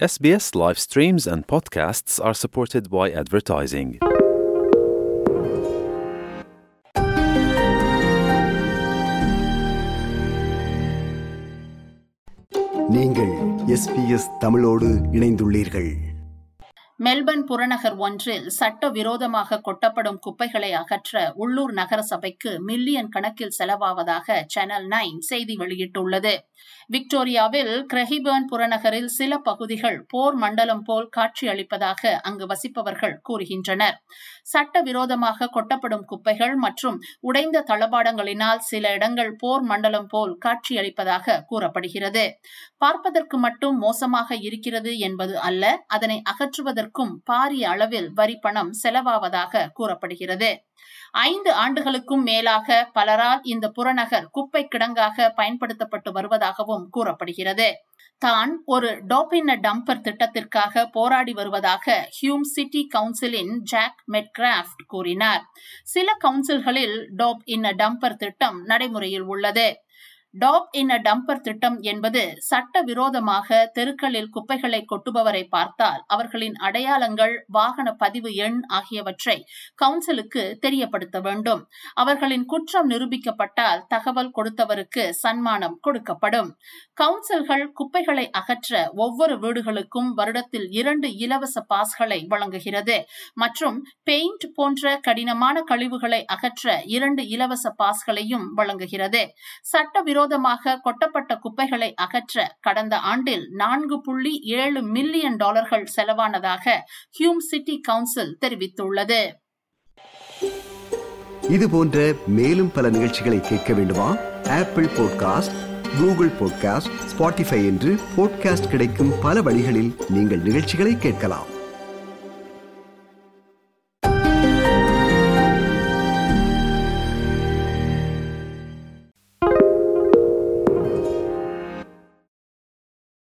SBS live streams and podcasts are supported by advertising. நீங்கள் SBS தமிழோடு இணைந்துள்ளீர்கள் Melbourne புறநகர் ஒன்றில் சட்டவிரோதமாக கொட்டப்படும் குப்பைகளை அகற்ற உள்ளூர் நகரசபைக்கு மில்லியன் கணக்கில் செலவாவதாக சேனல் நைன் செய்தி வெளியிட்டுள்ளது. விக்டோரியாவில் கிரஹிபர்ன் புறநகரில் சில பகுதிகள் போர் மண்டலம் போல் காட்சியளிப்பதாக அங்கு வசிப்பவர்கள் கூறுகின்றனர். சட்டவிரோதமாக கொட்டப்படும் குப்பைகள் மற்றும் உடைந்த தளபாடங்களினால் சில இடங்கள் போர் மண்டலம் போல் காட்சியளிப்பதாக கூறப்படுகிறது. பார்ப்பதற்கு மட்டும் மோசமாக இருக்கிறது என்பது அல்ல அதனை அகற்றுவதற்கு அகற்றுவதற்கும் பாரிய அளவில் வரி பணம் செலவாவதாக கூறப்படுகிறது. ஐந்து ஆண்டுகளுக்கும் மேலாக பலரால் இந்த புறநகர் குப்பை கிடங்காக பயன்படுத்தப்பட்டு வருவதாகவும் கூறப்படுகிறது. தான் ஒரு டாப் இன் டம்பர் திட்டத்திற்காக போராடி வருவதாக ஹியூம் சிட்டி கவுன்சிலின் ஜாக் மெட்கிராஃப்ட் கூறினார். சில கவுன்சில்களில் டோப் இன் டம்பர் திட்டம் நடைமுறையில் உள்ளது. டாப் இன் டம்பர் திட்டம் என்பது சட்ட விரோதமாக தெருக்களில் குப்பைகளை கொட்டுபவரை பார்த்தால் அவர்களின் அடையாளங்கள் வாகன பதிவு எண் ஆகியவற்றை கவுன்சிலுக்கு தெரியப்படுத்த வேண்டும். அவர்களின் குற்றம் நிரூபிக்கப்பட்டால் தகவல் கொடுத்தவருக்கு சன்மானம் கொடுக்கப்படும். கவுன்சில்கள் குப்பைகளை அகற்ற ஒவ்வொரு வீடுகளுக்கும் வருடத்தில் இரண்டு இலவச பாஸ்களை வழங்குகிறது. மற்றும் பெயிண்ட் போன்ற கடினமான கழிவுகளை அகற்ற இரண்டு இலவச பாஸ்களையும் வழங்குகிறது. சட்டவிரோத விரோதமாக கொட்டப்பட்ட குப்பைகளை அகற்ற கடந்த ஆண்டில் நான்கு புள்ளி ஏழு மில்லியன் டாலர்கள் செலவானதாக ஹியூம் சிட்டி கவுன்சில் தெரிவித்துள்ளது. இது போன்ற மேலும் பல நிகழ்ச்சிகளை கேட்க வேண்டுமா? Apple podcast Google podcast Spotify என்று பாட்காஸ்ட் கிடைக்கும் பல வழிகளில் நீங்கள் நிகழ்ச்சிகளை கேட்கலாம்.